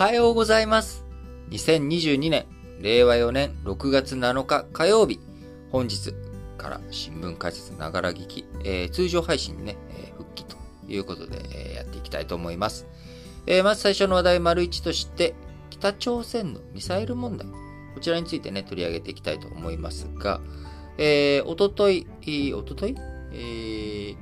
はようございます。2022年、令和4年6月7日火曜日、本日から新聞解説ながら聞き、えー通常配信にね、えー復帰ということで、えーやっていきたいと思います。えーまず最初の話題、丸一として、北朝鮮のミサイル問題。こちらについてね、取り上げていきたいと思いますが、えー、おととい、えーおととい？えー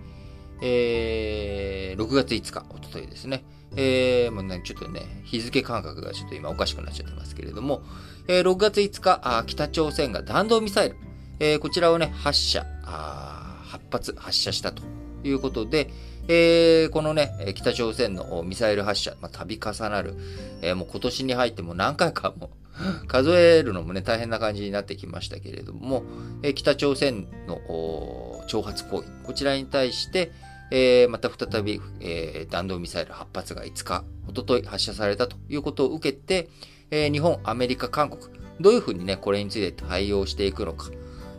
えー6月5日、おとといですね。えー、もうね、ちょっとね、日付感覚がちょっと今おかしくなっちゃってますけれども、えー6月5日、あ北朝鮮が弾道ミサイル、えーこちらをね、発射、あ8発発射したということで、えーこのね、北朝鮮のミサイル発射、まあ、度重なる、えーもう今年に入っても何回かも 数えるのもね、大変な感じになってきましたけれども、えー北朝鮮の挑発行為、こちらに対して、えーまた再び、えー弾道ミサイル8発が5日、おととい発射されたということを受けて、えー日本、アメリカ、韓国、どういうふうにね、これについて対応していくのか。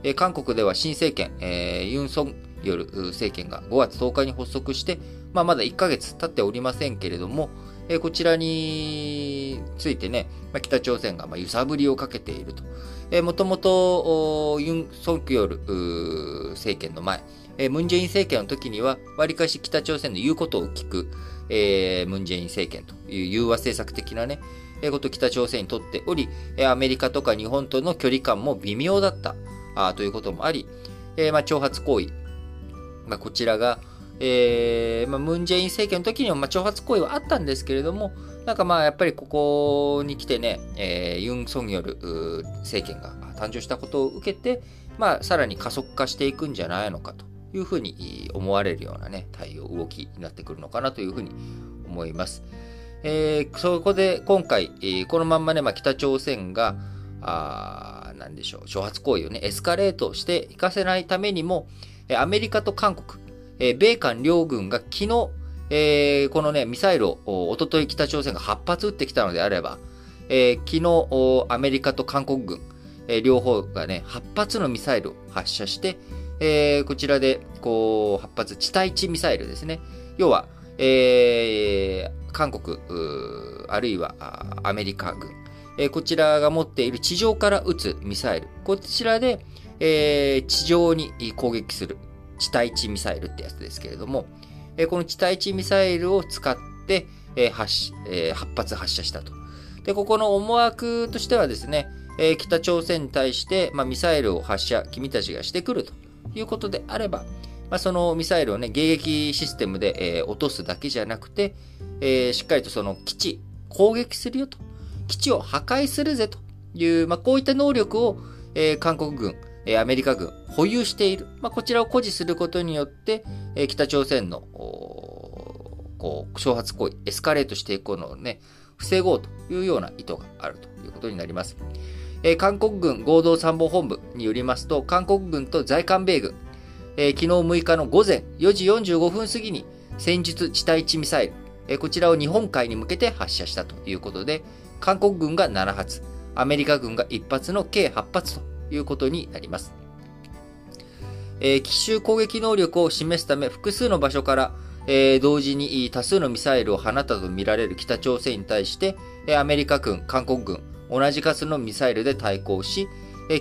えー韓国では新政権、えーユン・ソンによる政権が5月10日に発足して、まあ、まだ1ヶ月経っておりませんけれども、えーこちらについてね、まあ、北朝鮮がまあ揺さぶりをかけていると。もともと、ユン・ソンヨル政権の前、ムン・ジェイン政権の時には、わりかし北朝鮮の言うことを聞く、えムン・ジェイン政権という融和政策的なね、えことを北朝鮮にとっており、アメリカとか日本との距離感も微妙だったあということもあり、えまあ、挑発行為、まあ、こちらが、えま、ムン・ジェイン政権の時にも、まあ、挑発行為はあったんですけれども、なんかまあやっぱりここに来てね、えーユン・ソンによるうー政権が誕生したことを受けて、まあさらに加速化していくんじゃないのかと。いうふうに思われるようなね、対応、動きになってくるのかなというふうに思います。えーそこで今回、えーこのまんまね、まあ、北朝鮮が、あなんでしょう、挑発行為をね、エスカレートしていかせないためにも、アメリカと韓国、えー米韓両軍が昨日、えーこのね、ミサイルをおととい北朝鮮が8発撃ってきたのであれば、えー昨日アメリカと韓国軍、えー両方がね、8発のミサイルを発射して、えーこちらで、こう、8発、地対地ミサイルですね。要は、えー韓国、あるいはアメリカ軍、えーこちらが持っている地上から撃つミサイル、こちらで、えー地上に攻撃する地対地ミサイルってやつですけれども、えーこの地対地ミサイルを使って、えー発えー8発発射したと。で、ここの思惑としてはですね、えー北朝鮮に対して、まあ、ミサイルを発射、君たちがしてくるということであれば、まあ、そのミサイルをね、迎撃システムで、えー落とすだけじゃなくて、えーしっかりとその基地、攻撃するよと。基地を破壊するぜという、まあ、こういった能力を、えー韓国軍、えーアメリカ軍、保有している。まあ、こちらを誇示することによって、えー北朝鮮の、こう、挑発行為、エスカレートしていくのをね、防ごうというような意図があるということになります。えー韓国軍合同参謀本部によりますと、韓国軍と在韓米軍、えー昨日6日の午前4時45分過ぎに戦術地対地ミサイル、えーこちらを日本海に向けて発射したということで、韓国軍が7発、アメリカ軍が1発の計8発ということになります。え奇襲攻撃能力を示すため複数の場所から、え同時に多数のミサイルを放ったとみられる北朝鮮に対して、えアメリカ軍、韓国軍、同じ数のミサイルで対抗し、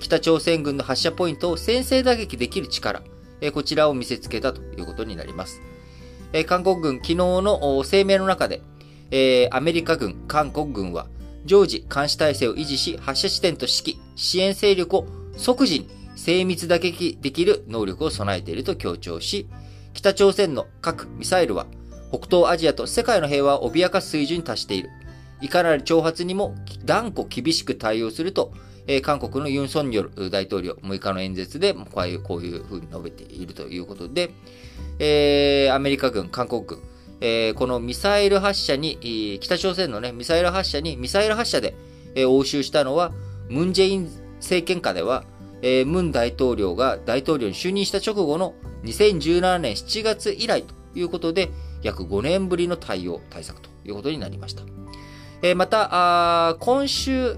北朝鮮軍の発射ポイントを先制打撃できる力、こちらを見せつけたということになります。韓国軍、昨日の声明の中で、アメリカ軍、韓国軍は常時監視体制を維持し、発射地点と指揮、支援勢力を即時に精密打撃できる能力を備えていると強調し、北朝鮮の核・ミサイルは北東アジアと世界の平和を脅かす水準に達している。いかなる挑発にも断固厳しく対応すると、え韓国のユン・ソンニョル大統領6日の演説でこういうこういうふうに述べているということで、えーアメリカ軍、韓国軍、えーこのミサイル発射に、北朝鮮のね、ミサイル発射に、ミサイル発射で、えー応酬したのは、ムン・ジェイン政権下では、えームン大統領が大統領に就任した直後の2017年7月以来ということで、約5年ぶりの対応、対策ということになりました。えーまた、今週、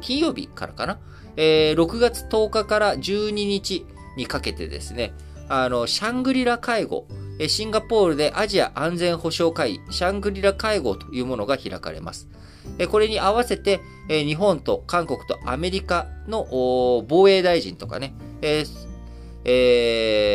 金曜日からかな、えー6月10日から12日にかけてですね、あの、シャングリラ介護、シンガポールでアジア安全保障会議、シャングリラ会合というものが開かれます。これに合わせて、日本と韓国とアメリカの防衛大臣とかね、え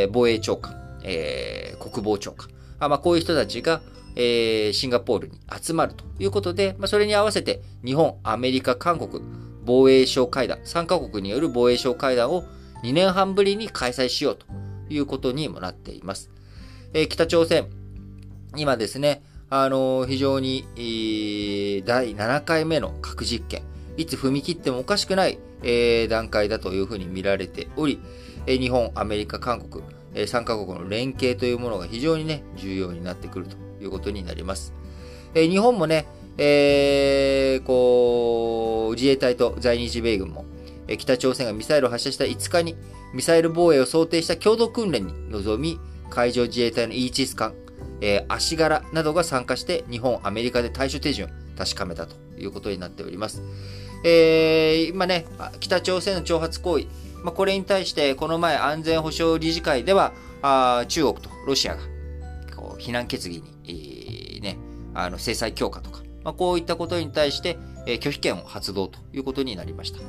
ー、防衛長官、えー、国防長官、まあ、こういう人たちが、えー、シンガポールに集まるということで、まあ、それに合わせて日本、アメリカ、韓国、防衛省会談、3カ国による防衛省会談を2年半ぶりに開催しようということにもなっています。えー、北朝鮮、今ですね、あのー、非常に、えー、第7回目の核実験、いつ踏み切ってもおかしくない、えー、段階だというふうに見られており、えー、日本、アメリカ、韓国、えー、3カ国の連携というものが非常にね、重要になってくるということになります。え、日本もね、えー、こう、自衛隊と在日米軍も、え北朝鮮がミサイルを発射した5日に、ミサイル防衛を想定した共同訓練に臨み、海上自衛隊のイーチス艦、えー、足柄などが参加して日本、アメリカで対処手順確かめたということになっております。えー、今ね、北朝鮮の挑発行為、まあ、これに対してこの前安全保障理事会では、あ中国とロシアがこう非難決議に、えー、ね、あの制裁強化とか、まあ、こういったことに対して、えー、拒否権を発動ということになりました。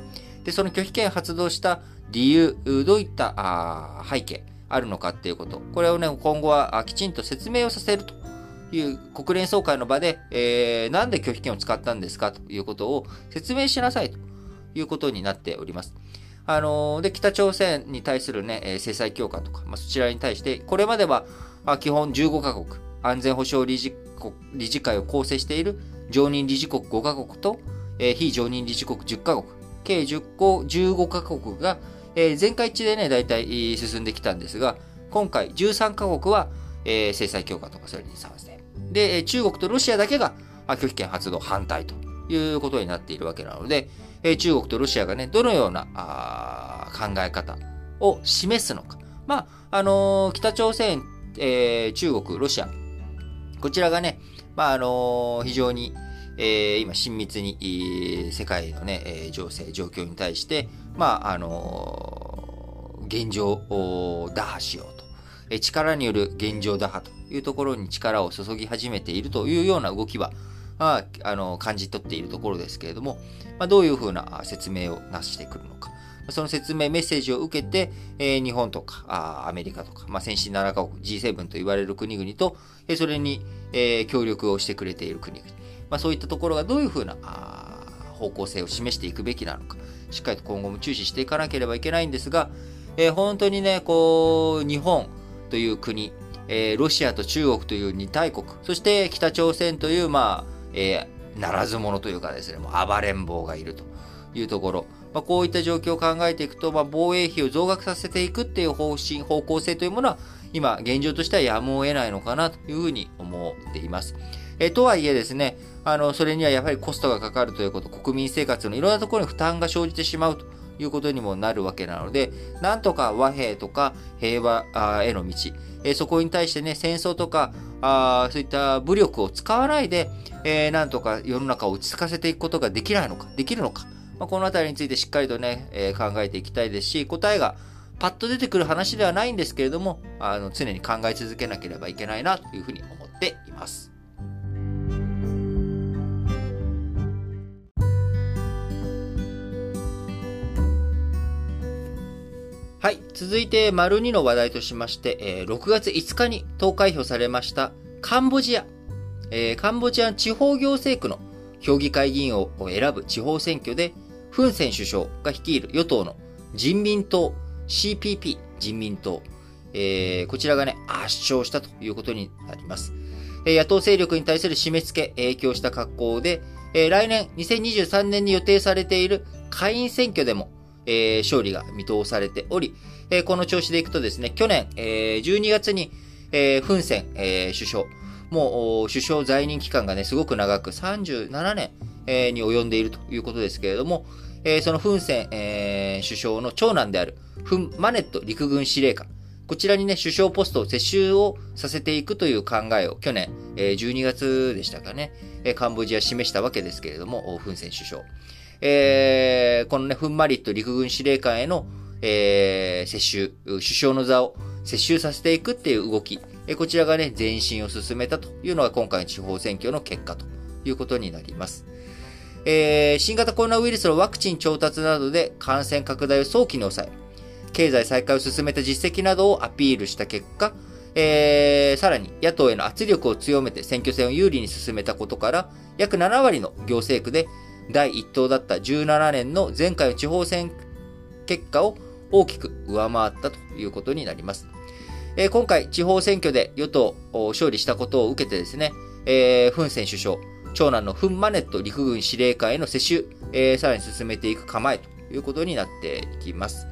で、その拒否権発動した理由、どういったあ背景あるのかっていうこと、これをね、今後はきちんと説明をさせるという国連総会の場で、えー、なんで拒否権を使ったんですかということを説明しなさいということになっております。あのー、で、北朝鮮に対するね、制裁強化とか、まあ、そちらに対して、これまでは、あ、基本15カ国、安全保障理事国理事会を構成している常任理事国5カ国と、えー、非常任理事国10カ国、計10個、15カ国が、えー、全会一致でね、大体進んできたんですが、今回13カ国は、えー、制裁強化とかそれに賛成。で、中国とロシアだけが拒否権発動反対ということになっているわけなので、えー、中国とロシアがね、どのようなあ考え方を示すのか。まあ、あのー、北朝鮮、えー、中国、ロシア、こちらがね、まあ、あの、非常に、えー、今、親密に、世界のね、えー、情勢、状況に対して、まあ、あの、現状を打破しようと。え力による現状打破というところに力を注ぎ始めているというような動きは、ああの感じ取っているところですけれども、まあ、どういうふうな説明をなしてくるのか。その説明、メッセージを受けて、えー、日本とかあアメリカとか、まあ、先進7カ国、G7 と言われる国々と、えー、それに、えー、協力をしてくれている国々、まあ、そういったところがどういうふうなあ方向性を示していくべきなのか、しっかりと今後も注視していかなければいけないんですが、えー、本当にね、こう、日本という国、えー、ロシアと中国という二大国、そして北朝鮮という、まあ、えー、ならず者というかですね、もう暴れん坊がいるというところ、まあ、こういった状況を考えていくと、まあ、防衛費を増額させていくっていう方針、方向性というものは、今、現状としてはやむを得ないのかなというふうに思っています。えとはいえですね、あの、それにはやはりコストがかかるということ、国民生活のいろんなところに負担が生じてしまうということにもなるわけなので、なんとか和平とか平和への道、えそこに対してね、戦争とか、あそういった武力を使わないで、えー、なんとか世の中を落ち着かせていくことができないのか、できるのか、まあ、このあたりについてしっかりとね、えー、考えていきたいですし、答えがパッと出てくる話ではないんですけれども、あの常に考え続けなければいけないなというふうに思っています。はい。続いて、丸2の話題としまして、えー、6月5日に投開票されましたカンボジア。えー、カンボジア地方行政区の評議会議員を選ぶ地方選挙で、フン・セン首相が率いる与党の人民党 CPP 人民党、えー、こちらがね、圧勝したということになります。えー、野党勢力に対する締め付け、影響した格好で、えー、来年2023年に予定されている下院選挙でも、えー、勝利が見通されており、えー、この調子でいくとですね、去年、えー、12月に、えー、フン・セン、えー、首相、もう首相在任期間がね、すごく長く37年、えー、に及んでいるということですけれども、えー、そのフン・セン、えー、首相の長男であるフン・マネット陸軍司令官、こちらにね、首相ポストを接収をさせていくという考えを去年、えー、12月でしたかね、え、カンボジア示したわけですけれども、フン・セン首相。えー、このね、フンマリット陸軍司令官への、えー、接収、首相の座を接収させていくっていう動き、えこちらがね、前進を進めたというのが今回の地方選挙の結果ということになります。えー、新型コロナウイルスのワクチン調達などで感染拡大を早期に抑え、経済再開を進めた実績などをアピールした結果、えー、さらに野党への圧力を強めて選挙戦を有利に進めたことから、約7割の行政区で第1党だった17年の前回の地方選結果を大きく上回ったということになります。えー、今回、地方選挙で与党を勝利したことを受けてですね、えー、フン・セン首相、長男のフン・マネット陸軍司令官への接種、えー、さらに進めていく構えということになっていきます。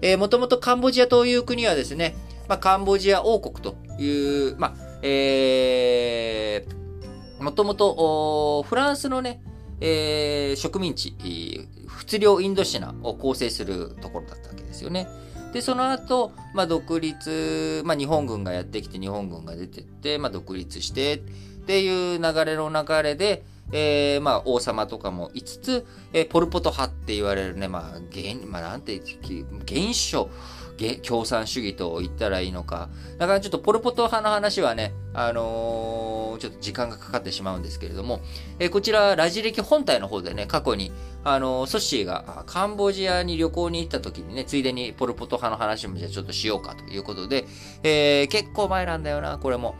えー、もともとカンボジアという国はですね、まあ、カンボジア王国という、まあ、えー、もともとフランスのね、えー、植民地、仏領インドシナを構成するところだったわけですよね。で、その後、まあ、独立、まあ、日本軍がやってきて、日本軍が出てって、まあ、独立して、っていう流れの流れで、えー、まあ、王様とかもいつつ、えー、ポルポト派って言われるね、まあ、現、まあ、なんて、現象、共産主義と言ったらいいのか。だからちょっとポルポト派の話はね、あのー、ちょっと時間がかかってしまうんですけれども、えー、こちら、ラジ歴本体の方でね、過去に、あのー、ソッシーがカンボジアに旅行に行った時にね、ついでにポルポト派の話もじゃちょっとしようかということで、えー、結構前なんだよな、これも。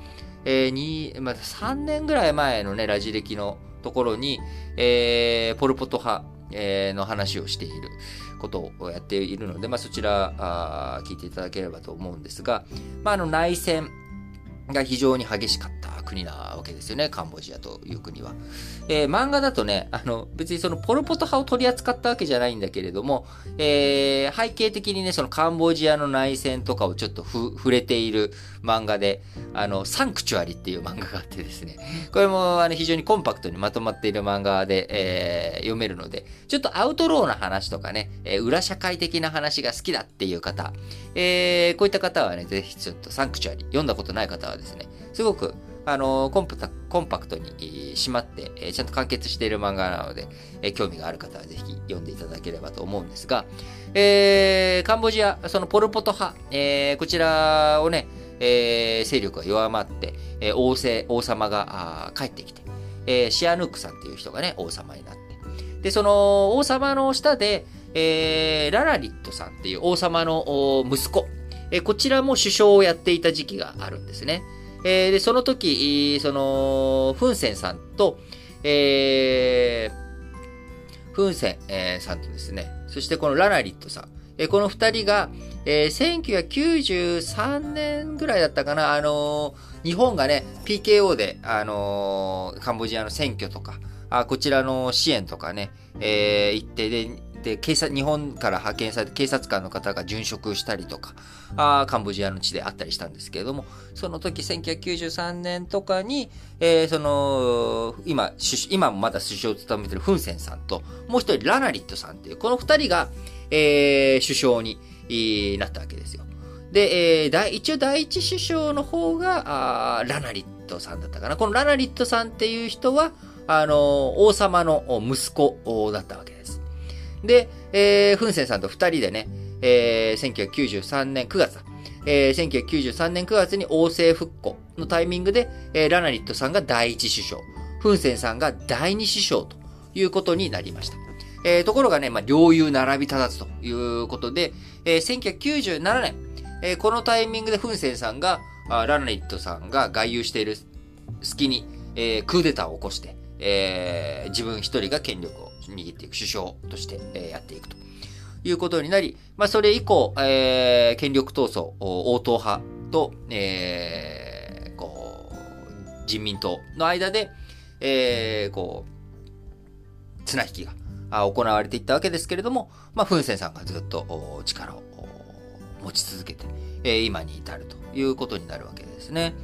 えー、まあ、3年ぐらい前のね、ラジ歴のところに、えー、ポルポト派、えー、の話をしている。ことをやっているので、まあ、そちらあ聞いていただければと思うんですが、まあ、あの内戦が非常に激しかった国なわけですよね、カンボジアという国は。えー、漫画だとね、あの、別にそのポルポト派を取り扱ったわけじゃないんだけれども、えー、背景的にね、そのカンボジアの内戦とかをちょっと触れている漫画で、あの、サンクチュアリっていう漫画があってですね、これもあの非常にコンパクトにまとまっている漫画で、えー、読めるので、ちょっとアウトローな話とかね、えー、裏社会的な話が好きだっていう方、えー、こういった方はね、ぜひちょっとサンクチュアリ読んだことない方はですね、すごくあのコンパクトに締まって、えちゃんと完結している漫画なので、え興味がある方はぜひ読んでいただければと思うんですが、えー、カンボジア、そのポルポト派、えー、こちらをね、えー、勢力が弱まって、え王政、王様が帰ってきて、えシアヌークさんっていう人がね、王様になって、で、その王様の下で、えララリットさんっていう王様の息子、えこちらも首相をやっていた時期があるんですね。え、で、その時、その、フンセンさんと、えー、フンセン、え、さんとですね、そしてこのラナリットさん、え、この二人が、えー、1993年ぐらいだったかな、あのー、日本がね、PKO で、あのー、カンボジアの選挙とか、あこちらの支援とかね、えー、行って、で、で、警察、日本から派遣されて警察官の方が殉職したりとか、あカンボジアの地であったりしたんですけれども、その時1993年とかに、えー、その、今、今もまだ首相を務めているフンセンさんと、もう一人ラナリットさんっていう、この二人が、えー、首相に、なったわけですよ。で、えー、一応第一首相の方が、あラナリットさんだったかな。このラナリットさんっていう人は、あの、王様の息子だったわけです。で、えー、フンセンさんと二人でね、えー、1993年9月。えー、1993年9月に王政復古のタイミングで、えー、ラナリットさんが第一首相、フンセンさんが第二首相ということになりました。えー、ところがね、まあ、両友並び立たずということで、えー、1997年、えー、このタイミングでフンセンさんが、あラナリットさんが外遊している隙に、えー、クーデターを起こして、えー、自分一人が権力を握っていく首相として、え、やっていくということになり、まあ、それ以降、えー、権力闘争、応答派と、えー、こう、人民党の間で、えー、こう、綱引きが行われていったわけですけれども、まあ、フンセンさんがずっと力を持ち続けて、え、今に至るということになるわけですね。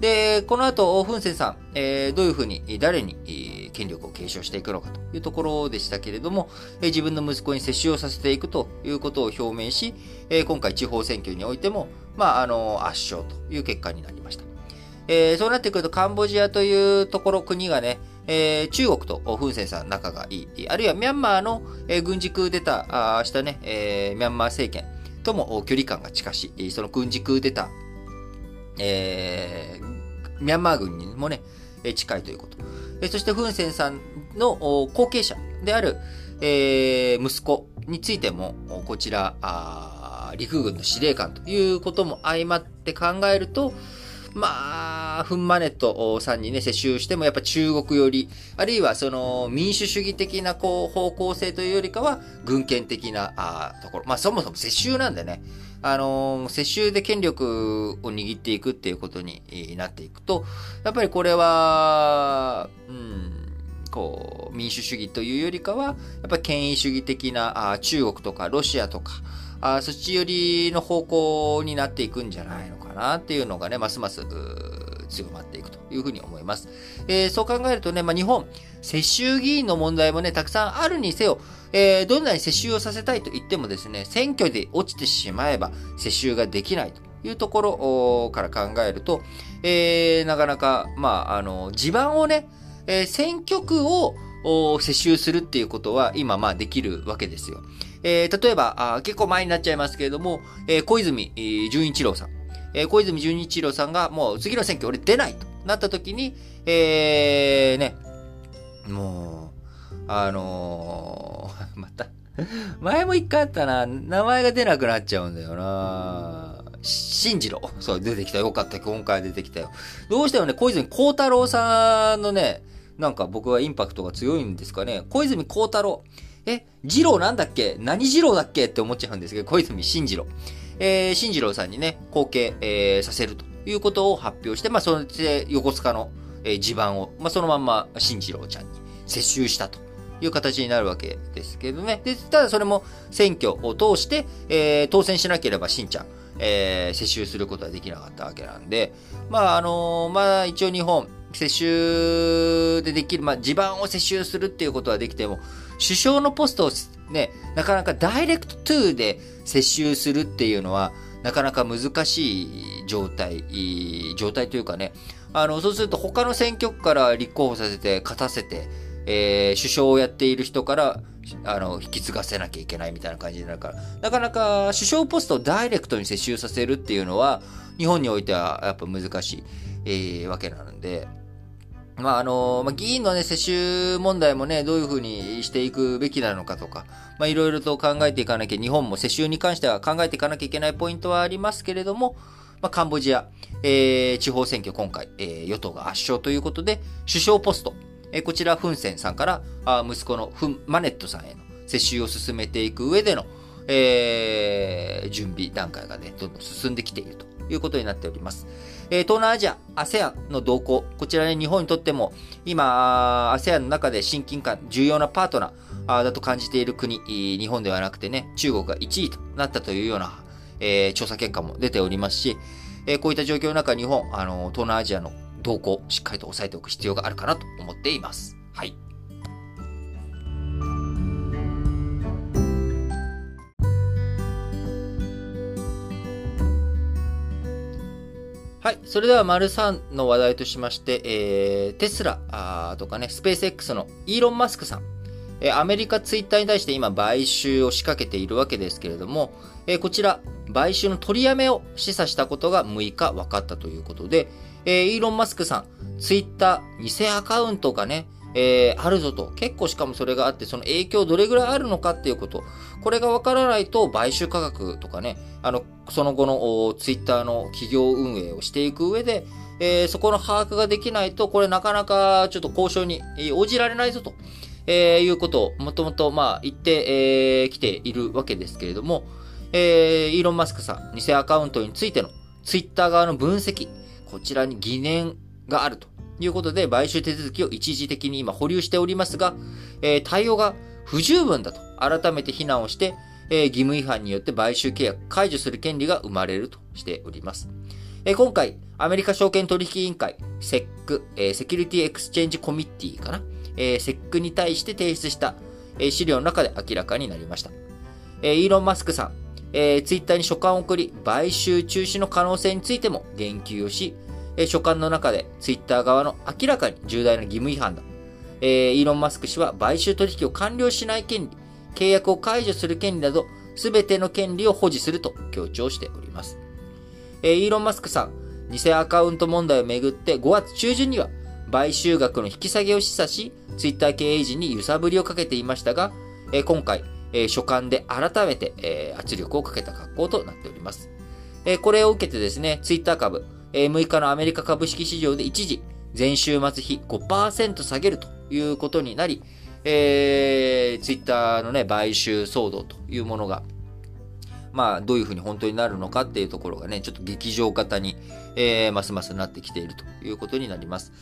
で、この後、フンセンさん、えー、どういうふうに、誰に、えー、権力を継承していくのかというところでしたけれども、えー、自分の息子に接種をさせていくということを表明し、えー、今回地方選挙においても、まあ、あの、圧勝という結果になりました。えー、そうなってくると、カンボジアというところ、国がね、えー、中国とフンセンさん仲がいい、あるいはミャンマーの、えー、軍事クーデターしたね、えー、ミャンマー政権とも距離感が近しい、その軍事クーデターえー、ミャンマー軍にもね、近いということ。そしてフン・センさんの後継者である、えー、息子についても、こちら、陸軍の司令官ということも相まって考えると、まあ、フンマネットさんにね、接収してもやっぱ中国寄り、あるいはその民主主義的なこう方向性というよりかは、軍権的なあところ。まあそもそも接収なんでね、あの、世襲で権力を握っていくっていうことになっていくと、やっぱりこれは、うん、こう、民主主義というよりかは、やっぱり権威主義的なあ中国とかロシアとか、あそっち寄りの方向になっていくんじゃないのかなっていうのがね、ますます強まっていくというふうに思います。えー、そう考えるとね、まあ、日本、世襲議員の問題もね、たくさんあるにせよ、えー、どんなに世襲をさせたいと言ってもですね、選挙で落ちてしまえば世襲ができないというところから考えると、えー、なかなか、まあ、あの、地盤をね、えー、選挙区を世襲するっていうことは今、まあ、できるわけですよ。えー、例えばあ、結構前になっちゃいますけれども、えー、小泉純一郎さん。えー、小泉純一郎さんがもう次の選挙俺出ないとなった時に、えー、ね、もう、あのー、また、前も一回あったな、名前が出なくなっちゃうんだよな新次郎。そう、出てきた。よかった。今回出てきたよ。どうしてもね、小泉孝太郎さんのね、なんか僕はインパクトが強いんですかね。小泉孝太郎。え、次郎なんだっけ？何次郎だっけ？って思っちゃうんですけど、小泉進次郎。えー、進次郎さんにね、後継、えー、させるということを発表して、まあ、その横須賀の、えー、地盤を、まあ、そのまんま進次郎ちゃんに接収したという形になるわけですけどね。で、ただそれも選挙を通して、えー、当選しなければしんちゃん、えー、接収することはできなかったわけなんで、まあ、あのー、まあ、一応日本、接収でできる、まあ、地盤を接収するっていうことはできても、首相のポストをね、なかなかダイレクトトゥーで接収するっていうのは、なかなか難しい状態、状態というかね、あの、そうすると他の選挙区から立候補させて、勝たせて、えー、首相をやっている人から、あの、引き継がせなきゃいけないみたいな感じになるから、なかなか首相ポストをダイレクトに接収させるっていうのは、日本においてはやっぱ難しい、えー、わけなので、まあ、あの、まあ、議員のね、世襲問題もね、どういうふうにしていくべきなのかとか、まあ、いろいろと考えていかなきゃ、日本も世襲に関しては考えていかなきゃいけないポイントはありますけれども、まあ、カンボジア、えー、地方選挙今回、えー、与党が圧勝ということで、首相ポスト、えー、こちら、フンセンさんから、あ息子のフン、マネットさんへの世襲を進めていく上での、えー、準備段階がね、どんどん進んできているということになっております。え、東南アジア、ASEAN の動向、こちらね、日本にとっても、今、ASEAN の中で親近感、重要なパートナーだと感じている国、日本ではなくてね、中国が1位となったというような、えー、調査結果も出ておりますし、えー、こういった状況の中、日本、あの、東南アジアの動向、しっかりと押さえておく必要があるかなと思っています。はい。はい。それでは、丸3の話題としまして、えー、テスラあとかね、スペース X のイーロン・マスクさん、えー、アメリカツイッターに対して今、買収を仕掛けているわけですけれども、えー、こちら、買収の取りやめを示唆したことが6日分かったということで、えー、イーロン・マスクさん、ツイッター、偽アカウントがね、えー、あるぞと。結構しかもそれがあって、その影響どれぐらいあるのかっていうこと。これがわからないと、買収価格とかね、あの、その後のツイッターの企業運営をしていく上で、えー、そこの把握ができないと、これなかなかちょっと交渉に応じられないぞと、えー、いうことをもともとまあ言ってき、えー、ているわけですけれども、えー、イーロン・マスクさん、偽アカウントについてのツイッター側の分析、こちらに疑念があるということで、買収手続きを一時的に今保留しておりますが、えー、対応が不十分だと改めて非難をして、えー、義務違反によって買収契約解除する権利が生まれるとしております。えー、今回、アメリカ証券取引委員会、SEC、えー、 Security Exchange Committee かな、えー、SEC に対して提出した、えー、資料の中で明らかになりました。えー、イーロン・マスクさん、えー、ツイッターに書簡を送り、買収中止の可能性についても言及をし、え、書簡の中でツイッター側の明らかに重大な義務違反だ。えー、イーロン・マスク氏は買収取引を完了しない権利、契約を解除する権利など、すべての権利を保持すると強調しております。えー、イーロン・マスクさん、偽アカウント問題をめぐって5月中旬には買収額の引き下げを示唆し、ツイッター経営陣に揺さぶりをかけていましたが、えー、今回、えー、書簡で改めて、えー、圧力をかけた格好となっております。え、これを受けてですね、ツイッター株、え、6日のアメリカ株式市場で一時、前週末比5%下げるということになり、えー、ツイッターのね、買収騒動というものが、まあ、どういうふうに本当になるのかっていうところがね、ちょっと劇場型に、えー、ますますなってきているということになります。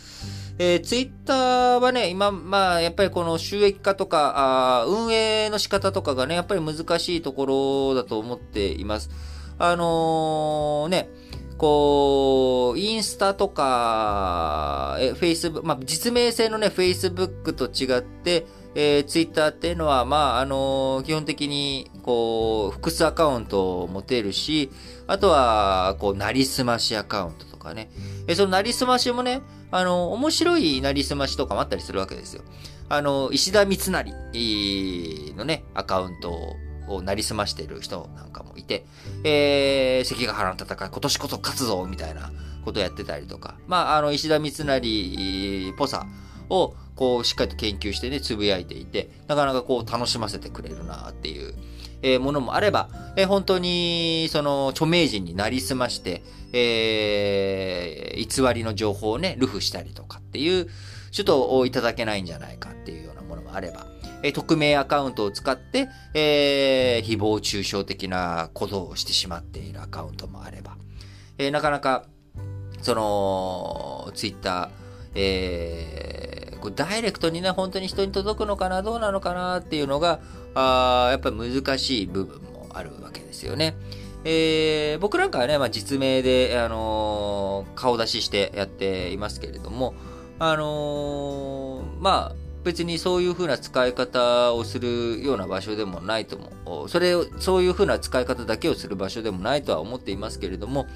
えー、ツイッターはね、今、まあ、やっぱりこの収益化とか、あ運営の仕方とかがね、やっぱり難しいところだと思っています。あのー、ね、こう、インスタとか、え、Facebook、まあ、実名性のね、Facebook と違って、えー、Twitter っていうのは、まあ、あのー、基本的に、こう、複数アカウントを持てるし、あとは、こう、なりすましアカウントとかね。え、そのなりすましもね、あのー、面白いなりすましとかもあったりするわけですよ。あの、石田三成のね、アカウントをなりすましている人なんかもいて、えー、関ヶ原の戦い、今年こそ勝つぞみたいなことをやってたりとか、まあ、あの、石田三成っぽさを、こう、しっかりと研究してね、つぶやいていて、なかなかこう、楽しませてくれるなっていう、えー、ものもあれば、えー、本当に、その、著名人になりすまして、えー、偽りの情報をね、ルフしたりとかっていう、ちょっといただけないんじゃないかっていうようなものもあれば、え、匿名アカウントを使って、えー、誹謗中傷的なことをしてしまっているアカウントもあれば、えー、なかなか、その、ツイッター、えー、こダイレクトにね、本当に人に届くのかな、どうなのかなっていうのが、あやっぱり難しい部分もあるわけですよね。えー、僕なんかはね、まあ、実名で、あのー、顔出ししてやっていますけれども、あのー、まあ、別にそういう風な使い方をするような場所でもないとも、それを、そういう風な使い方だけをする場所でもないとは思っていますけれども、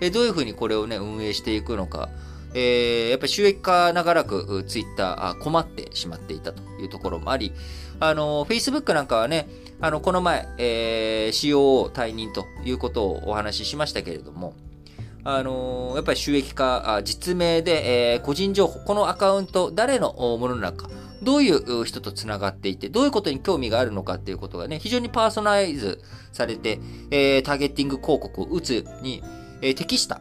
えどういう風にこれをね、運営していくのか、えー、やっぱり収益化長らくツイッター困ってしまっていたというところもあり、あの、Facebook なんかはね、あの、この前、えー、COO 退任ということをお話ししましたけれども、あのやっぱり収益化、実名で、えー、個人情報、このアカウント、誰のものなのか、どういう人と繋がっていて、どういうことに興味があるのかっていうことがね、非常にパーソナライズされて、えー、ターゲッティング広告を打つに、えー、適した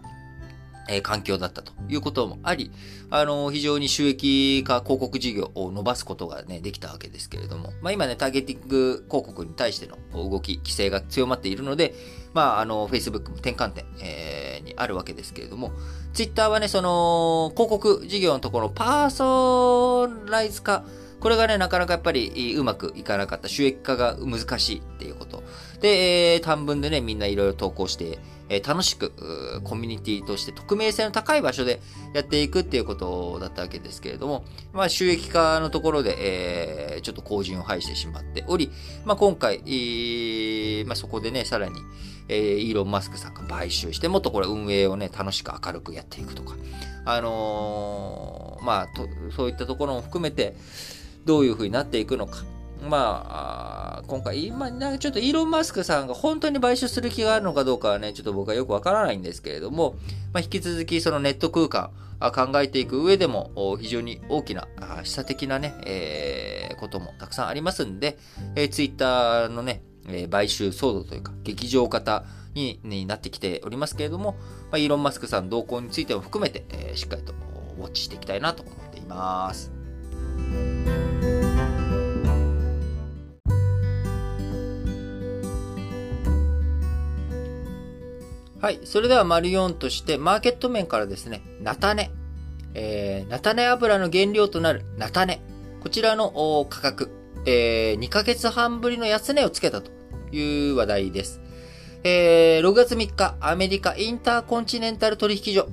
え環境だったということもあり、あの、非常に収益化広告事業を伸ばすことがね、できたわけですけれども、まあ今ね、ターゲティング広告に対しての動き、規制が強まっているので、まあ、あの、Facebook も転換点、えー、にあるわけですけれども、Twitter はね、その、広告事業のところ、パーソナライズ化、これがね、なかなかやっぱりうまくいかなかった、収益化が難しいっていうこと。で、えー、短文でね、みんないろいろ投稿して、え、楽しく、コミュニティとして匿名性の高い場所でやっていくっていうことだったわけですけれども、まあ、収益化のところで、えー、ちょっと後陣を排してしまっており、まあ、今回、えー、まあ、そこでね、さらに、えー、イーロン・マスクさんが買収して、もっとこれ運営をね、楽しく明るくやっていくとか、あのー、まあと、そういったところも含めて、どういうふうになっていくのか、まあ、今回、今、ちょっとイーロン・マスクさんが本当に買収する気があるのかどうかはね、ちょっと僕はよくわからないんですけれども、まあ、引き続きそのネット空間、考えていく上でも非常に大きな示唆的なね、えー、こともたくさんありますんで、えー、ツイッターのね、えー、買収騒動というか、劇場型にになってきておりますけれども、まあ、イーロン・マスクさん動向についても含めて、えー、しっかりとウォッチしていきたいなと思っています。はい。それでは、丸4として、マーケット面からですね、菜種。えー、菜種油の原料となる菜種。こちらの価格、えー、2ヶ月半ぶりの安値をつけたという話題です。えー、6月3日、アメリカインターコンチネンタル取引所、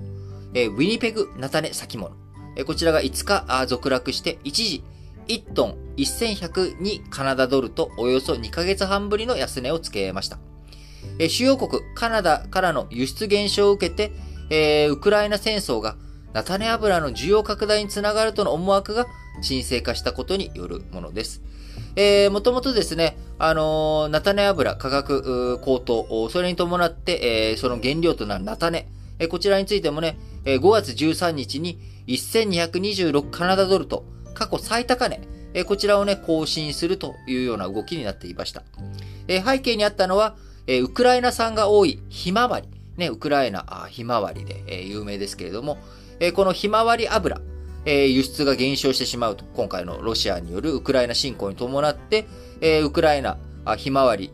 えー、ウィニペグ菜種先物。えー、こちらが5日続落して、一時、1トン1102カナダドルとおよそ2ヶ月半ぶりの安値をつけました。主要国カナダからの輸出減少を受けて、えー、ウクライナ戦争が菜種油の需要拡大につながるとの思惑が沈静化したことによるものです。えー、もともとですね、あのー、菜種油価格高騰、それに伴って、えー、その原料となる菜種、えこちらについてもね、え5月13日に1226カナダドルと過去最高値、えこちらをね、更新するというような動きになっていました。え背景にあったのは、えウクライナ産が多いひまわり。ね、ウクライナあひまわりで、え有名ですけれども、えこのひまわり油、え輸出が減少してしまうと。今回のロシアによるウクライナ侵攻に伴って、えウクライナあひまわり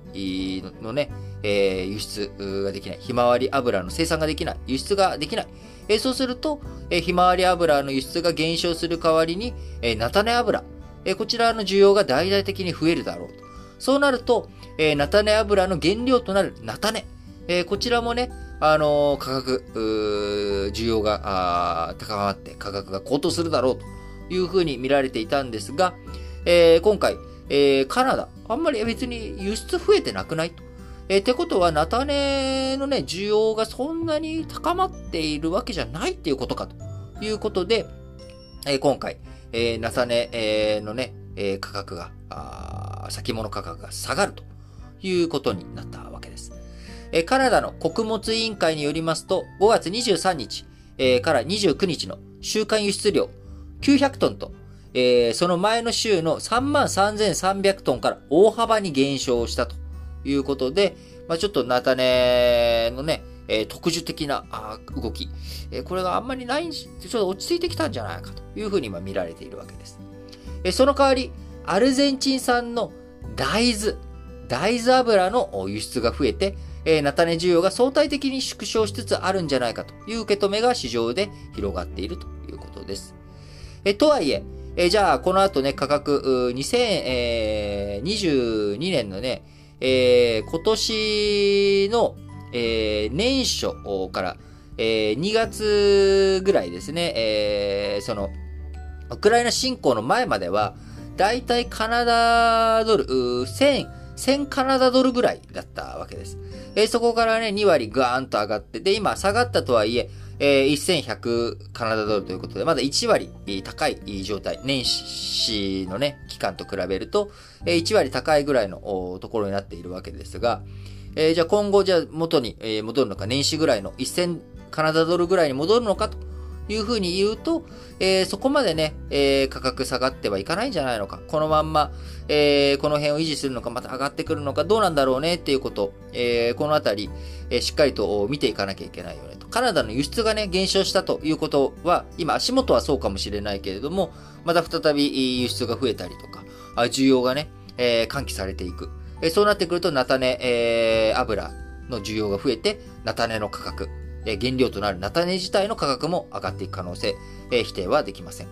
のね、え輸出ができない。ひまわり油の生産ができない。輸出ができない。えそうすると、えひまわり油の輸出が減少する代わりに、え菜種油、えこちらの需要が大々的に増えるだろうと。そうなると、え菜種油の原料となる菜種、えこちらもね、あのー、価格、需要が高まって価格が高騰するだろうというふうに見られていたんですが、えー、今回、えー、カナダ、あんまり別に輸出増えてなくないと。えー、ってことは、菜種のね、需要がそんなに高まっているわけじゃないっていうことかということで、えー、今回、えー、菜種、えー、のね、えー、価格が、あ先物価格が下がるということになったわけです。え、カナダの穀物委員会によりますと、5月23日、え、から29日の週間輸出量900トンと、えー、その前の週の33,300トンから大幅に減少したということで、まあ、ちょっと菜種のね、えー、特殊的な動き、えー、これがあんまりないんちょっと落ち着いてきたんじゃないかというふうに今見られているわけです。え、その代わり、アルゼンチン産の大豆、大豆油の輸出が増えて、えー、菜種需要が相対的に縮小しつつあるんじゃないかという受け止めが市場で広がっているということです。えー、とはいえ、えー、じゃあこの後ね、価格、2022年のね、えー、今年の、えー、年初から、えー、2月ぐらいですね、えー、その、ウクライナ侵攻の前までは、だいたいカナダドル、1000、1000カナダドルぐらいだったわけです。えー、そこからね、2割ガーンと上がって、で、今下がったとはいえ、えー、1100カナダドルということで、まだ1割高い状態、年始のね、期間と比べると、え1割高いぐらいのところになっているわけですが、えー、じゃあ今後、じゃあ元に、戻るのか、年始ぐらいの1000カナダドルぐらいに戻るのかというふうに言うと、えー、そこまでね、えー、価格下がってはいかないんじゃないのか。このまんま、えー、この辺を維持するのか、また上がってくるのか、どうなんだろうねっていうこと、えこのあたり、えしっかりと見ていかなきゃいけないよねと。カナダの輸出がね、減少したということは、今足元はそうかもしれないけれども、また再び輸出が増えたりとか、あ需要がね、え喚起されていく。えそうなってくると、菜種、え油の需要が増えて、菜種の価格、え原料となる菜種自体の価格も上がっていく可能性、え否定はできません。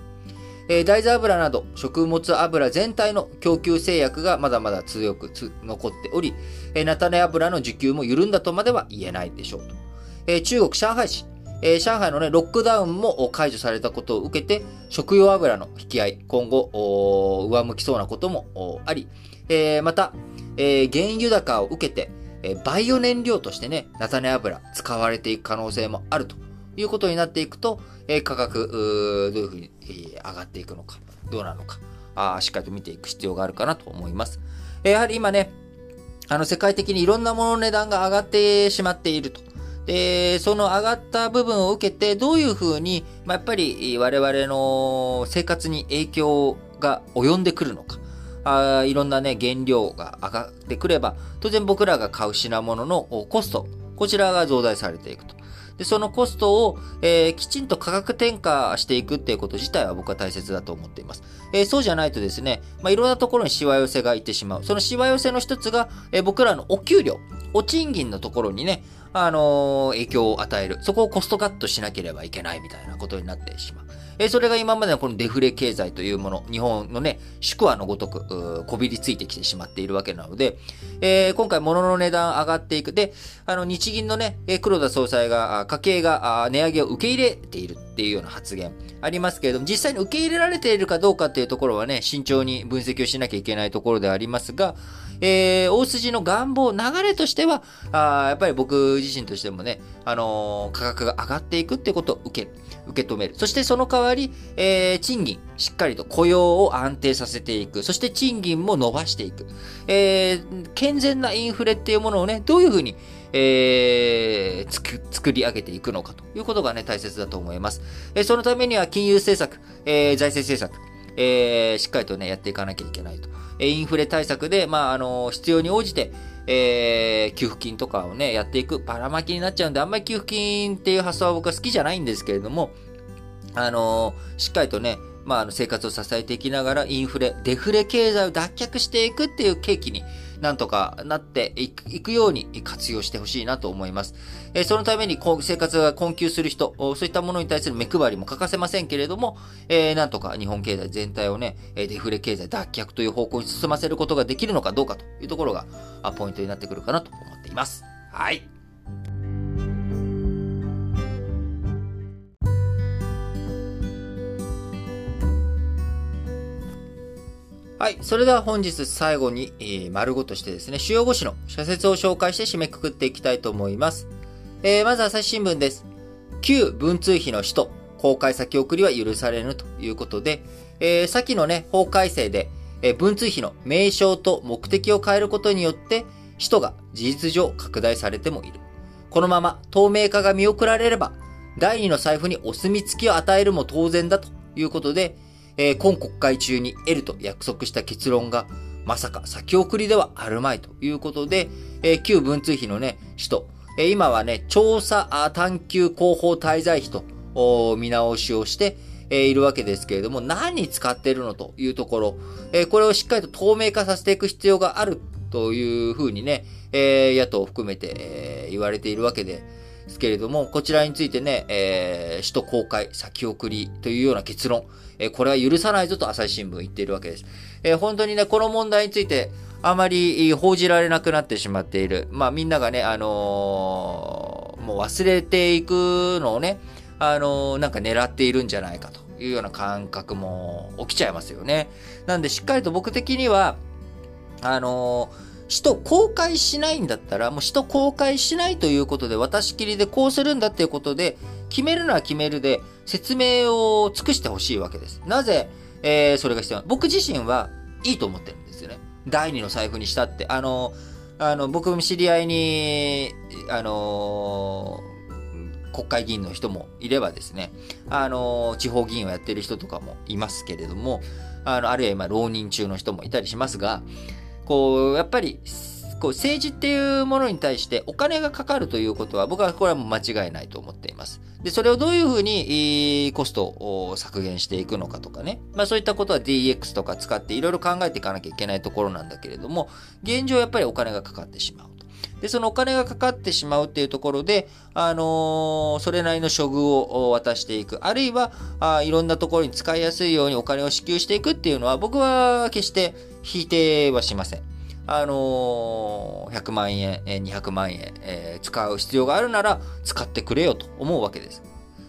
え大豆油など食物油全体の供給制約がまだまだ強く残っており、え菜種油の需給も緩んだとまでは言えないでしょうと。え中国上海市、え上海のね、ロックダウンも解除されたことを受けて、食用油の引き合い、今後、上向きそうなこともあり、えまた、え原油高を受けて、えバイオ燃料としてね、菜種油使われていく可能性もあるということになっていくと、え価格、どういうふうに、上がっていくのか、どうなのか、あしっかりと見ていく必要があるかなと思います。えやはり今ね、あの世界的にいろんなものの値段が上がってしまっていると。で、その上がった部分を受けて、どういうふうに、まあ、やっぱり我々の生活に影響が及んでくるのか。あいろんなね、原料が上がってくれば、当然僕らが買う品物のコスト、こちらが増大されていくと。で、そのコストを、えー、きちんと価格転嫁していくっていうこと自体は僕は大切だと思っています。えー、そうじゃないとですね、まあ、いろんなところにしわ寄せがいってしまう。そのしわ寄せの一つが、えー、僕らのお給料、お賃金のところにね、あの影響を与える。そこをコストカットしなければいけないみたいなことになってしまう。えそれが今までのこのデフレ経済というもの、日本のね、宿話のごとく、こびりついてきてしまっているわけなので、えー、今回物の値段上がっていく。で、あの、日銀のね、黒田総裁が、家計が値上げを受け入れているっていうような発言ありますけれども、実際に受け入れられているかどうかっていうところはね、慎重に分析をしなきゃいけないところでありますが、えー、大筋の願望、流れとしては、あやっぱり僕自身としてもね、あのー、価格が上がっていくってことを受ける。受け止める。そしてその代わり、えー、賃金、しっかりと雇用を安定させていく。そして賃金も伸ばしていく。えー、健全なインフレっていうものをね、どういうふうに、えー、つく、作り上げていくのかということがね、大切だと思います。えー、そのためには金融政策、えー、財政政策、えー、しっかりとね、やっていかなきゃいけないと。えインフレ対策で、まあ、あの必要に応じて、えー、給付金とかをね、やっていく、ばらまきになっちゃうんで、あんまり給付金っていう発想は僕は好きじゃないんですけれども、あのしっかりとね、まあ、あの生活を支えていきながら、インフレ、デフレ経済を脱却していくっていう契機に、なんとかなっていくように活用してほしいなと思います。えそのために生活が困窮する人、そういったものに対する目配りも欠かせませんけれども、えー、なんとか日本経済全体をね、デフレ経済脱却という方向に進ませることができるのかどうかというところがポイントになってくるかなと思っています。はい。はい。それでは本日最後に、えー、丸ごとしてですね、主要語詞の社説を紹介して締めくくっていきたいと思います。えー、まず朝日新聞です。旧文通費の使途、公開先送りは許されぬということで、えー、先のね、法改正で、えー、文通費の名称と目的を変えることによって、使途が事実上拡大されてもいる。このまま透明化が見送られれば、第二の財布にお墨付きを与えるも当然だということで、えー、今国会中に得ると約束した結論が、まさか先送りではあるまいということで、えー、旧文通費のね、使途、えー、今はね、調査探求広報滞在費と見直しをして、えー、いるわけですけれども、何に使っているのというところ、えー、これをしっかりと透明化させていく必要があるというふうにね、えー、野党を含めて、えー、言われているわけで、すけれども、こちらについてね、えー、首都公開、先送りというような結論、え、これは許さないぞと朝日新聞言っているわけです。え、本当にね、この問題について、あまり報じられなくなってしまっている。まあみんながね、あのー、もう忘れていくのをね、あのー、なんか狙っているんじゃないかというような感覚も起きちゃいますよね。なんでしっかりと僕的には、あのー使途公開しないんだったら、もう使途公開しないということで、渡し切りでこうするんだっていうことで、決めるのは決めるで、説明を尽くしてほしいわけです。なぜ、えー、それが必要なの？僕自身はいいと思ってるんですよね。第二の財布にしたって。あの、あの、僕も知り合いに、あの国会議員の人もいればですね、あの地方議員をやってる人とかもいますけれども、あの、あるいは今、浪人中の人もいたりしますが、こう、やっぱり、こう政治っていうものに対してお金がかかるということは僕はこれはもう間違いないと思っています。で、それをどういうふうにコストを削減していくのかとかね。まあそういったことは DX とか使っていろいろ考えていかなきゃいけないところなんだけれども、現状やっぱりお金がかかってしまうと。で、そのお金がかかってしまうっていうところで、あのー、それなりの処遇を渡していく。あるいはあ、いろんなところに使いやすいようにお金を支給していくっていうのは僕は決して否定はしません。あのー、100万円、200万円、えー、使う必要があるなら使ってくれよと思うわけです。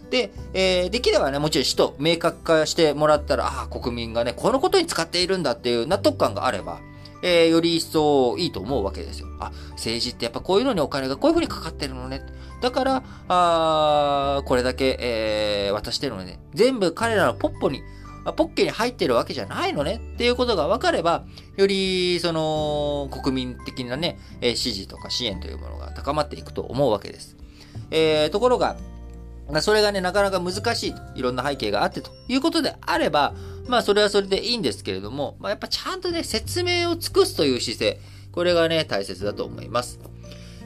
で、えー、できればね、もちろん使途明確化してもらったら、ああ、国民がね、このことに使っているんだっていう納得感があれば、えー、より一層いいと思うわけですよ。あ、政治ってやっぱこういうのにお金がこういうふうにかかってるのね。だから、あこれだけ、えー、渡してるのね。全部彼らのポッポにまポッケに入ってるわけじゃないのねっていうことが分かれば、より、その、国民的なね、え支持とか支援というものが高まっていくと思うわけです。えー、ところが、それがね、なかなか難しい、いろんな背景があってということであれば、まあ、それはそれでいいんですけれども、まあ、やっぱちゃんとね、説明を尽くすという姿勢、これがね、大切だと思います。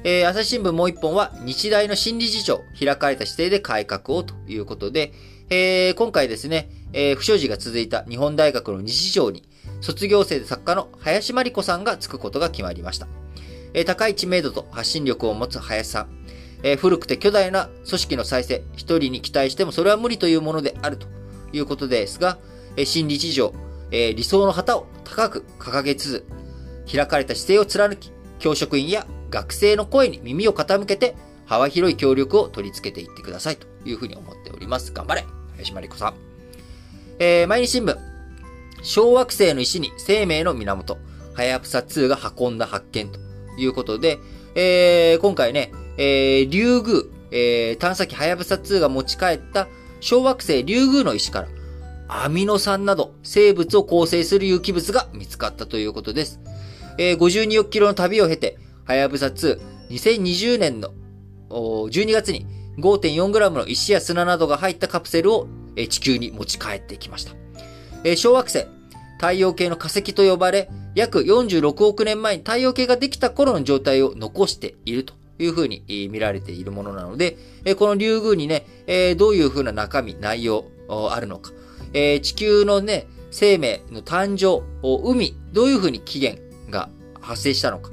えー、朝日新聞もう一本は、日大の新理事長、開かれた姿勢で改革をということで、えー、今回ですね、えー、不祥事が続いた日本大学の日常に、卒業生で作家の林真理子さんがつくことが決まりました。えー、高い知名度と発信力を持つ林さん。えー、古くて巨大な組織の再生、一人に期待してもそれは無理というものであるということですが、えー、新日常、えー、理想の旗を高く掲げつつ、開かれた姿勢を貫き、教職員や学生の声に耳を傾けて、幅広い協力を取り付けていってくださいというふうに思っております。頑張れ林真理子さん。えー、毎日新聞。小惑星の石に生命の源。はやぶさ2が運んだ発見ということで、えー、今回ね、えー、竜宮、えー、探査機はやぶさ2が持ち帰った小惑星竜宮の石から、アミノ酸など生物を構成する有機物が見つかったということです。えー、52億キロの旅を経て、はやぶさ2、2020年の12月に 5.4g の石や砂などが入ったカプセルを地球に持ち帰ってきました。小惑星、太陽系の化石と呼ばれ、約46億年前に太陽系ができた頃の状態を残しているというふうに見られているものなので、このリュウグウにね、どういうふうな中身、内容あるのか、地球のね、生命の誕生、海、どういうふうに起源が発生したのか、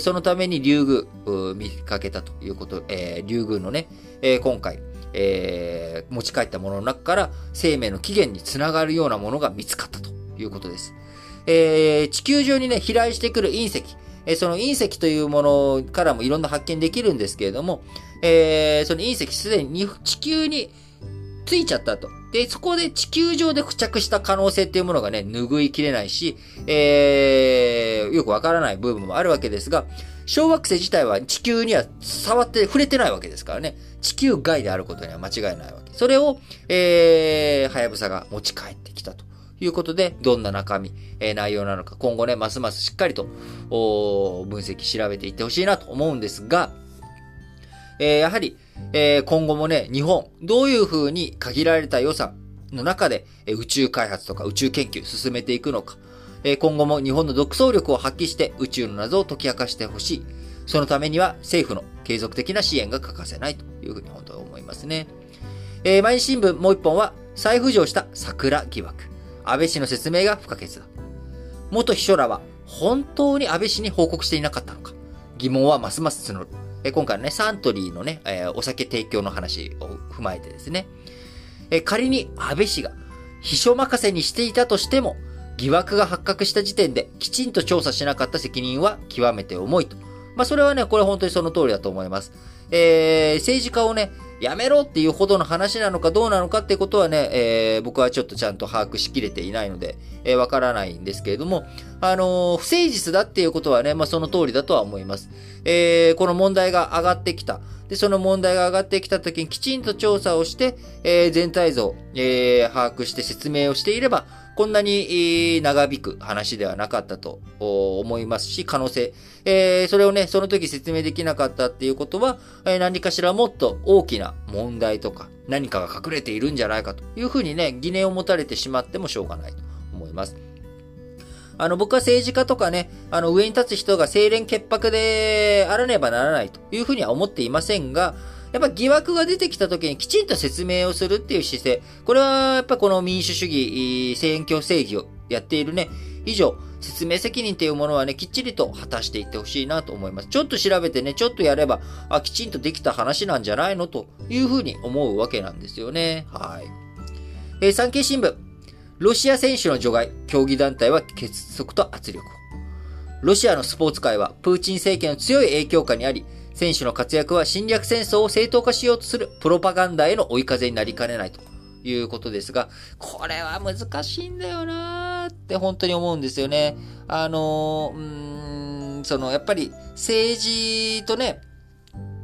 そのためにリュウグウ見かけたということ、リュウグウのね、今回、持ち帰ったものの中から生命の起源につながるようなものが見つかったということです。えー、地球上にね、飛来してくる隕石、えー、その隕石というものからもいろんな発見できるんですけれども、えー、その隕石すでに地球についちゃったと。で、そこで地球上で付着した可能性っていうものがね、拭いきれないし、えー、よくわからない部分もあるわけですが、小惑星自体は地球には触って触れてないわけですからね。地球外であることには間違いないわけ。それを、えー、はやぶさが持ち帰ってきたと。いうことで、どんな中身、えー、内容なのか、今後ね、ますますしっかりと、分析、調べていってほしいなと思うんですが、えー、やはり、えー、今後もね、日本、どういうふうに限られた予算の中で、え宇宙開発とか宇宙研究進めていくのか、今後も日本の独創力を発揮して宇宙の謎を解き明かしてほしい。そのためには政府の継続的な支援が欠かせないというふうに本当に思いますね。えー、毎日新聞もう一本は再浮上した桜疑惑。安倍氏の説明が不可欠だ。元秘書らは本当に安倍氏に報告していなかったのか疑問はますます募る。え今回のね、サントリーのね、えー、お酒提供の話を踏まえてですね、え仮に安倍氏が秘書任せにしていたとしても、疑惑が発覚した時点できちんと調査しなかった責任は極めて重いと。まあ、それはね、これ本当にその通りだと思います。えー、政治家をね、やめろっていうほどの話なのかどうなのかってことはね、えー、僕はちょっとちゃんと把握しきれていないので、えー、わからないんですけれども、あのー、不誠実だっていうことはね、まあ、その通りだとは思います。えー、この問題が上がってきた。で、その問題が上がってきた時にきちんと調査をして、えー、全体像、えー、把握して説明をしていれば、こんなに長引く話ではなかったと思いますし、可能性。えー、それをね、その時説明できなかったっていうことは、えー、何かしらもっと大きな問題とか、何かが隠れているんじゃないかというふうにね、疑念を持たれてしまってもしょうがないと思います。あの、僕は政治家とかね、あの、上に立つ人が清廉潔白であらねばならないというふうには思っていませんが、やっぱ疑惑が出てきた時にきちんと説明をするっていう姿勢。これはやっぱこの民主主義、選挙正義をやっているね、以上、説明責任っていうものはね、きっちりと果たしていってほしいなと思います。ちょっと調べてね、ちょっとやれば、あ、きちんとできた話なんじゃないのというふうに思うわけなんですよね。はい。えー、産経新聞。ロシア選手の除外、競技団体は結束と圧力。ロシアのスポーツ界はプーチン政権の強い影響下にあり、選手の活躍は侵略戦争を正当化しようとするプロパガンダへの追い風になりかねないということですが、これは難しいんだよなーって本当に思うんですよね。あのー、うーん、その、やっぱり政治とね、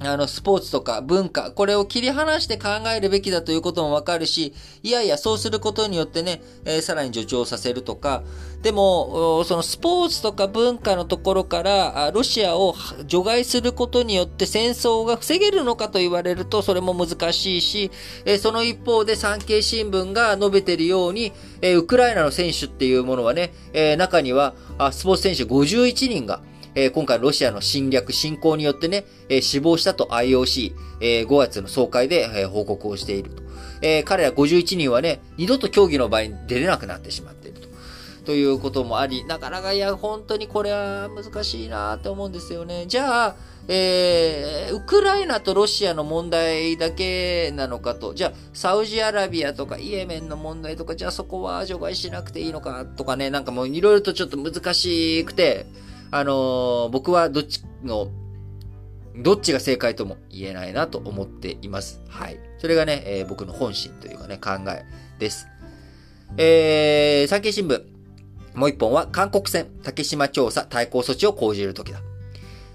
あの、スポーツとか文化、これを切り離して考えるべきだということもわかるし、いやいや、そうすることによってね、えー、さらに助長させるとか、でも、そのスポーツとか文化のところから、ロシアを除外することによって戦争が防げるのかと言われると、それも難しいし、えー、その一方で産経新聞が述べているように、えー、ウクライナの選手っていうものはね、え中には、スポーツ選手51人が、えー、今回ロシアの侵略、侵攻によってね、えー、死亡したと IOC、えー、5月の総会で、え、報告をしていると。え、彼ら51人はね、二度と競技の場合に出れなくなってしまっていると。ということもあり、なかなかいや、本当にこれは難しいなって思うんですよね。じゃあ、えー、ウクライナとロシアの問題だけなのかと、じゃあ、サウジアラビアとかイエメンの問題とか、じゃあそこは除外しなくていいのかとかね、なんかもういろいろとちょっと難しくて、あのー、僕はどっちの、どっちが正解とも言えないなと思っています。はい。それがね、えー、僕の本心というかね、考えです。えー、産経新聞。もう一本は、韓国戦、竹島調査対抗措置を講じるときだ。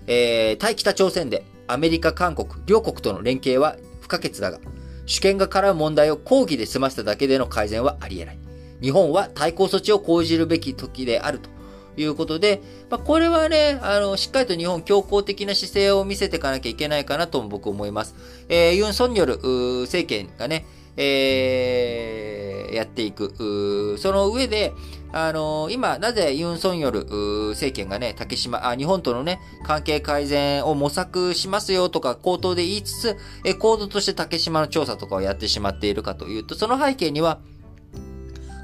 えー、対北朝鮮で、アメリカ、韓国、両国との連携は不可欠だが、主権が絡む問題を抗議で済ませただけでの改善はあり得ない。日本は対抗措置を講じるべき時であるということで、まあ、これはね、あの、しっかりと日本強硬的な姿勢を見せていかなきゃいけないかなとも僕思います。えー、ユン・ソンによる政権がね、えー、やっていく。その上で、あのー、今、なぜユン・ソンヨル政権がね、竹島、あ、日本とのね、関係改善を模索しますよとか、口頭で言いつつ、え、行動として竹島の調査とかをやってしまっているかというと、その背景には、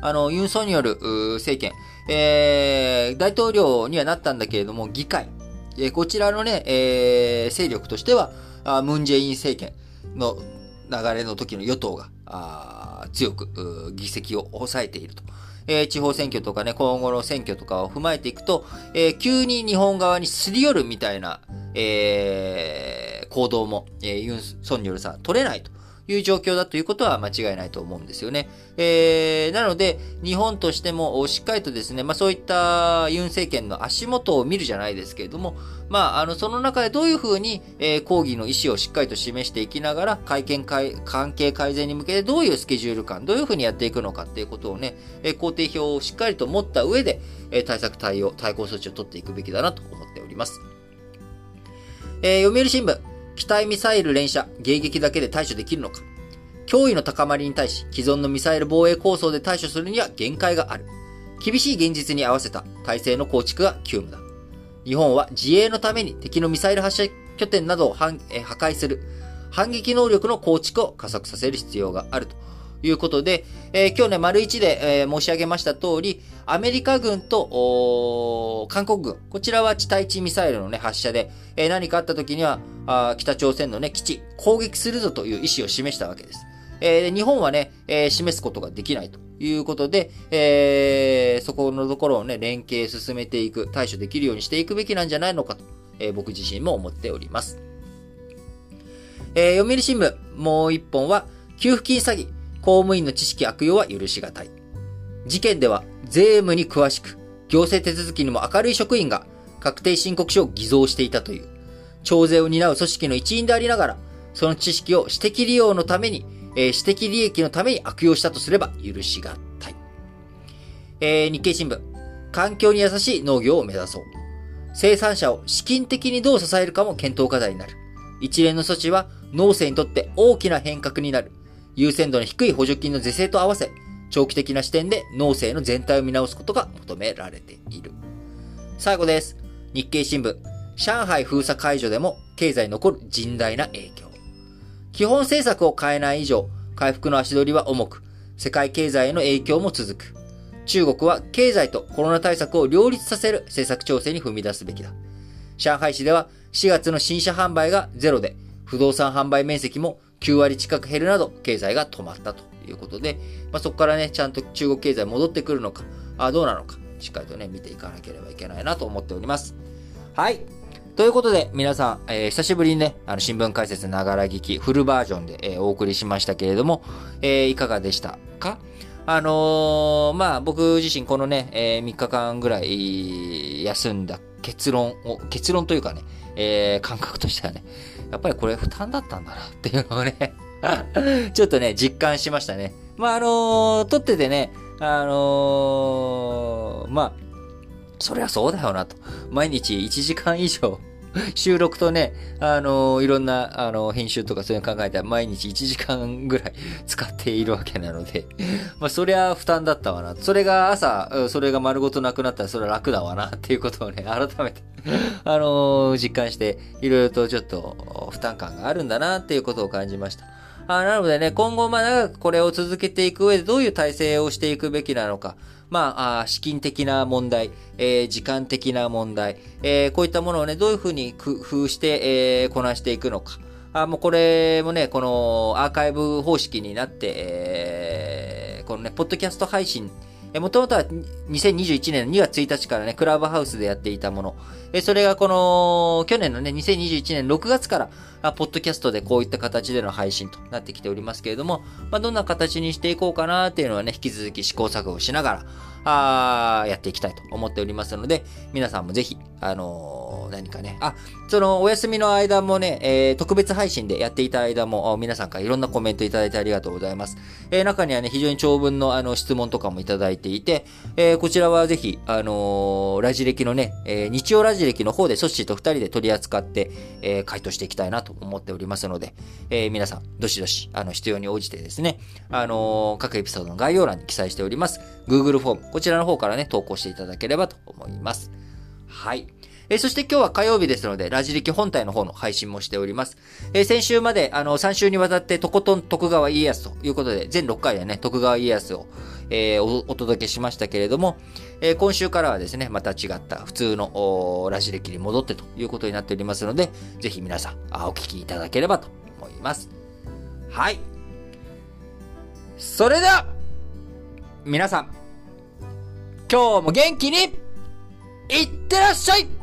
あの、ユン・ソンによる政権、えー、大統領にはなったんだけれども、議会、えー、こちらのね、えー、勢力としては、ムン・ジェイン政権の流れの時の与党が、あ強く議席を抑えていると。えー、地方選挙とかね、今後の選挙とかを踏まえていくと、えー、急に日本側にすり寄るみたいな、えー、行動も、えー、ユン・ソンニョルさん取れないと。いう状況だということは間違いないと思うんですよね。えー、なので、日本としてもしっかりとですね、まあそういったユン政権の足元を見るじゃないですけれども、まあ、あの、その中でどういうふうに、えー、抗議の意思をしっかりと示していきながら、会見会、関係改善に向けてどういうスケジュール感、どういうふうにやっていくのかっていうことをね、えー、工程表をしっかりと持った上で、えー、対策対応、対抗措置を取っていくべきだなと思っております。えー、読売新聞、機体ミサイル連射、迎撃だけで対処できるのか。脅威の高まりに対し、既存のミサイル防衛構想で対処するには限界がある。厳しい現実に合わせた体制の構築が急務だ。日本は自衛のために敵のミサイル発射拠点などを破壊する反撃能力の構築を加速させる必要があるということで、えー、今日ね、丸一で、えー、申し上げました通り、アメリカ軍と韓国軍、こちらは地対地ミサイルのね、発射で、えー、何かあった時にはあ、北朝鮮のね、基地、攻撃するぞという意思を示したわけです。えー、日本はね、えー、示すことができないということで、えー、そこのところをね、連携進めていく、対処できるようにしていくべきなんじゃないのかと、えー、僕自身も思っております。えー、読売新聞、もう一本は、給付金詐欺、公務員の知識悪用は許し難い。事件では、税務に詳しく、行政手続きにも明るい職員が、確定申告書を偽造していたという、徴税を担う組織の一員でありながら、その知識を私的利用のためにえー、私的利益のために悪用したとすれば許しがたい。えー、日経新聞。環境に優しい農業を目指そう。生産者を資金的にどう支えるかも検討課題になる。一連の措置は農政にとって大きな変革になる。優先度の低い補助金の是正と合わせ、長期的な視点で農政の全体を見直すことが求められている。最後です。日経新聞。上海封鎖解除でも経済に残る甚大な影響。基本政策を変えない以上、回復の足取りは重く、世界経済への影響も続く。中国は経済とコロナ対策を両立させる政策調整に踏み出すべきだ。上海市では4月の新車販売がゼロで、不動産販売面積も9割近く減るなど、経済が止まったということで、まあ、そこからね、ちゃんと中国経済戻ってくるのか、あどうなのか、しっかりとね、見ていかなければいけないなと思っております。はい。ということで、皆さん、えー、久しぶりにね、あの、新聞解説ながら聞き、フルバージョンで、えー、お送りしましたけれども、えー、いかがでしたか？あの、まあ、僕自身このね、え、3日間ぐらい休んだ結論を、結論というかね、え、感覚としてはね、やっぱりこれ負担だったんだなっていうのをね ちょっとね、実感しましたね。まあ、あのー、撮っててね、あのー、まあ、そりゃそうだよなと。毎日1時間以上 収録とね、あのー、いろんな、あのー、編集とかそういうの考えたら毎日1時間ぐらい 使っているわけなのでまあ、そりゃ負担だったわな。それが朝、それが丸ごとなくなったらそれは楽だわなっていうことをね、改めてあのー、実感して、いろいろとちょっと負担感があるんだなっていうことを感じました。あなのでね、今後まあ長くこれを続けていく上でどういう体制をしていくべきなのか、まあ、資金的な問題、えー、時間的な問題、えー、こういったものをね、どういうふうに工夫して、えー、こなしていくのか。あもうこれもね、このアーカイブ方式になって、えー、このね、ポッドキャスト配信、もともとは2021年の2月1日からね、クラブハウスでやっていたもの。えそれがこの、去年のね、2021年6月から、あポッドキャストでこういった形での配信となってきておりますけれども、まあ、どんな形にしていこうかなっていうのはね、引き続き試行錯誤しながら、あやっていきたいと思っておりますので、皆さんもぜひ、あのー何かね、あ、その、お休みの間もね、えー、特別配信でやっていた間も、皆さんからいろんなコメントいただいてありがとうございます。えー、中にはね、非常に長文のあの、質問とかもいただいていて、えー、こちらはぜひ、あの、ラジ歴のね、えー、日曜ラジ歴の方でソッシーと二人で取り扱って、えー、回答していきたいなと思っておりますので、えー、皆さん、どしどし、あの、必要に応じてですね、あのー、各エピソードの概要欄に記載しております、Google フォーム、こちらの方からね、投稿していただければと思います。はい。え、そして今日は火曜日ですので、ラジリキ本体の方の配信もしております。え、先週まで、あの、3週にわたってとことん徳川家康ということで、全6回でね、徳川家康を、えー、お届けしましたけれども、え今週からはですね、また違った普通のラジ歴に戻ってということになっておりますので、ぜひ皆さん、お聞きいただければと思います。はい。それでは、皆さん、今日も元気にいってらっしゃい